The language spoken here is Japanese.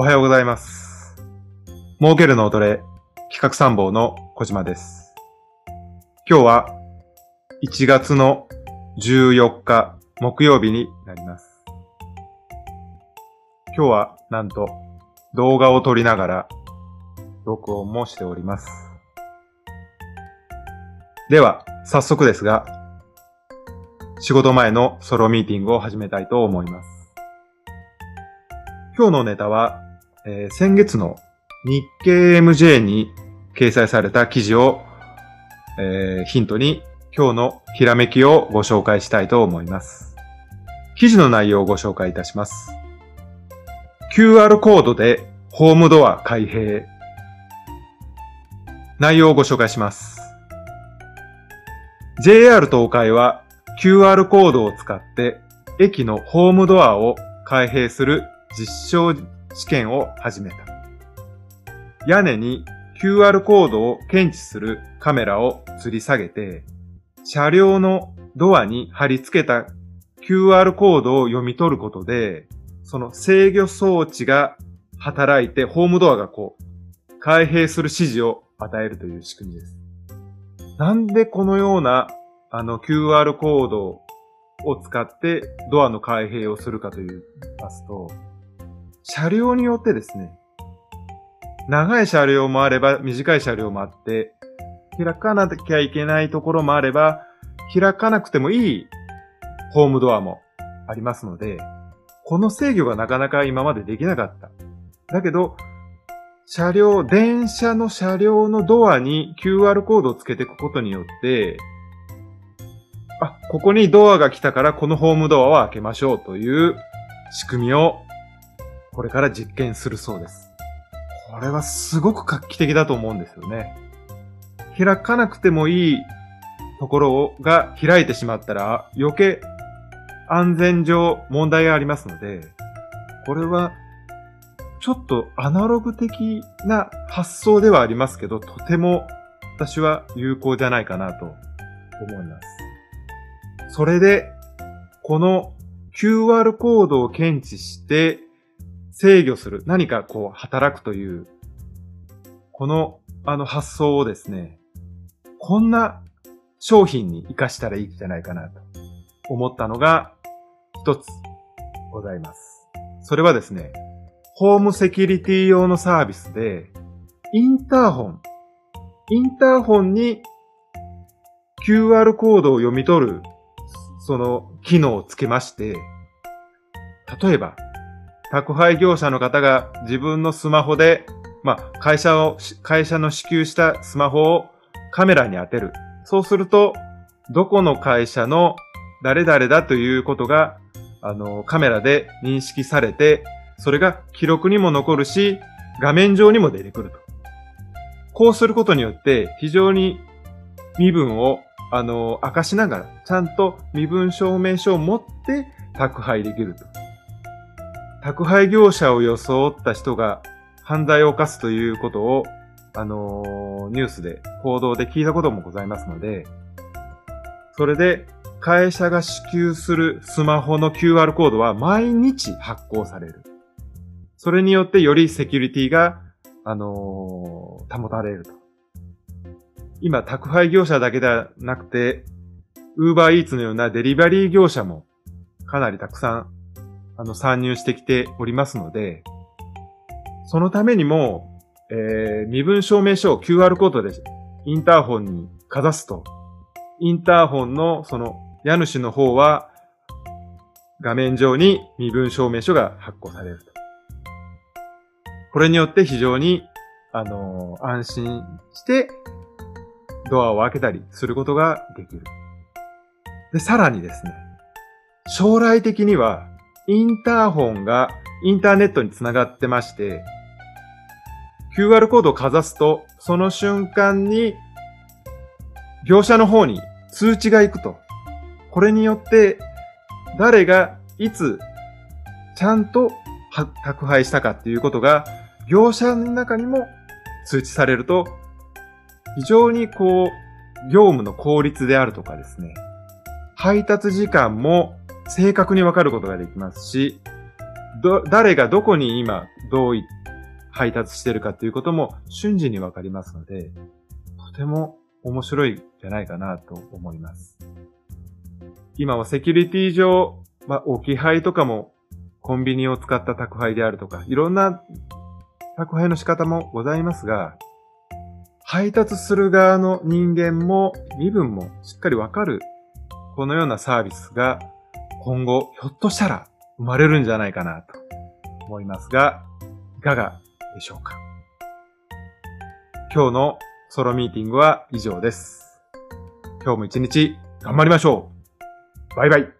おはようございます。儲ける脳トレ企画参謀の小島です。今日は1月の14日木曜日になります。今日はなんと動画を撮りながら録音もしております。では、早速ですが、仕事前のソロミーティングを始めたいと思います。今日のネタは、えー先月の日経 MJ に掲載された記事を、えーヒントに今日のひらめきをご紹介したいと思います。記事の内容をご紹介いたします。QR コードでホームドア開閉。内容をご紹介します。JR 東海は QR コードを使って駅のホームドアを開閉する実証試験を始めた。屋根に QR コードを検知するカメラを吊り下げて、車両のドアに貼り付けた QR コードを読み取ることで、その制御装置が働いてホームドアがこう、開閉する指示を与えるという仕組みです。なんでこのようなあの QR コードを使ってドアの開閉をするかと言いますと、車両によってですね、長い車両もあれば短い車両もあって、開かなきゃいけないところもあれば、開かなくてもいいホームドアもありますので、この制御がなかなか今までできなかった。だけど、車両、電車の車両のドアに QR コードをつけていくことによって、あ、ここにドアが来たからこのホームドアを開けましょうという仕組みをこれから実験するそうです。これはすごく画期的だと思うんですよね。開かなくてもいいところが開いてしまったら余計安全上問題がありますので、これはちょっとアナログ的な発想ではありますけど、とても私は有効じゃないかなと思います。それで、この QR コードを検知して制御する、何かこう働くという、このあの発想をですね、こんな商品に活かしたらいいんじゃないかなと思ったのが一つございます。それはですね、ホームセキュリティ用のサービスで、インターホン、インターホンに QR コードを読み取る、その機能をつけまして、例えば、宅配業者の方が自分のスマホで、まあ、会社を、会社の支給したスマホをカメラに当てる。そうすると、どこの会社の誰々だということが、あの、カメラで認識されて、それが記録にも残るし、画面上にも出てくると。こうすることによって、非常に身分を、あの、明かしながら、ちゃんと身分証明書を持って宅配できると。宅配業者を装った人が犯罪を犯すということを、あのニュースで、報道で聞いたこともございますので、それで、会社が支給するスマホの QR コードは毎日発行される。それによってよりセキュリティが、あのー保たれると。今、宅配業者だけではなくて、ウーバーイーツのようなデリバリー業者もかなりたくさん、あの、参入してきておりますので、そのためにも、えー身分証明書を QR コードでインターホンにかざすと、インターホンのその家主の方は画面上に身分証明書が発行されると。これによって非常に、あのー安心してドアを開けたりすることができる。で、さらにですね、将来的にはインターホンがインターネットにつながってまして、QR コードをかざすと、その瞬間に業者の方に通知が行くと。これによって、誰がいつちゃんと宅配したかっていうことが、業者の中にも通知されると、非常にこう、業務の効率であるとかですね、配達時間も正確にわかることができますし、ど、誰がどこに今、どう、配達してるかっていうことも瞬時にわかりますので、とても面白いんじゃないかなと思います。今はセキュリティ上、まあ、置き配とかもコンビニを使った宅配であるとか、いろんな宅配の仕方もございますが、配達する側の人間も身分もしっかりわかる、このようなサービスが今後ひょっとしたら生まれるんじゃないかなと思いますが、いかがでしょうか。今日のソロミーティングは以上です。今日も一日頑張りましょうバイバイ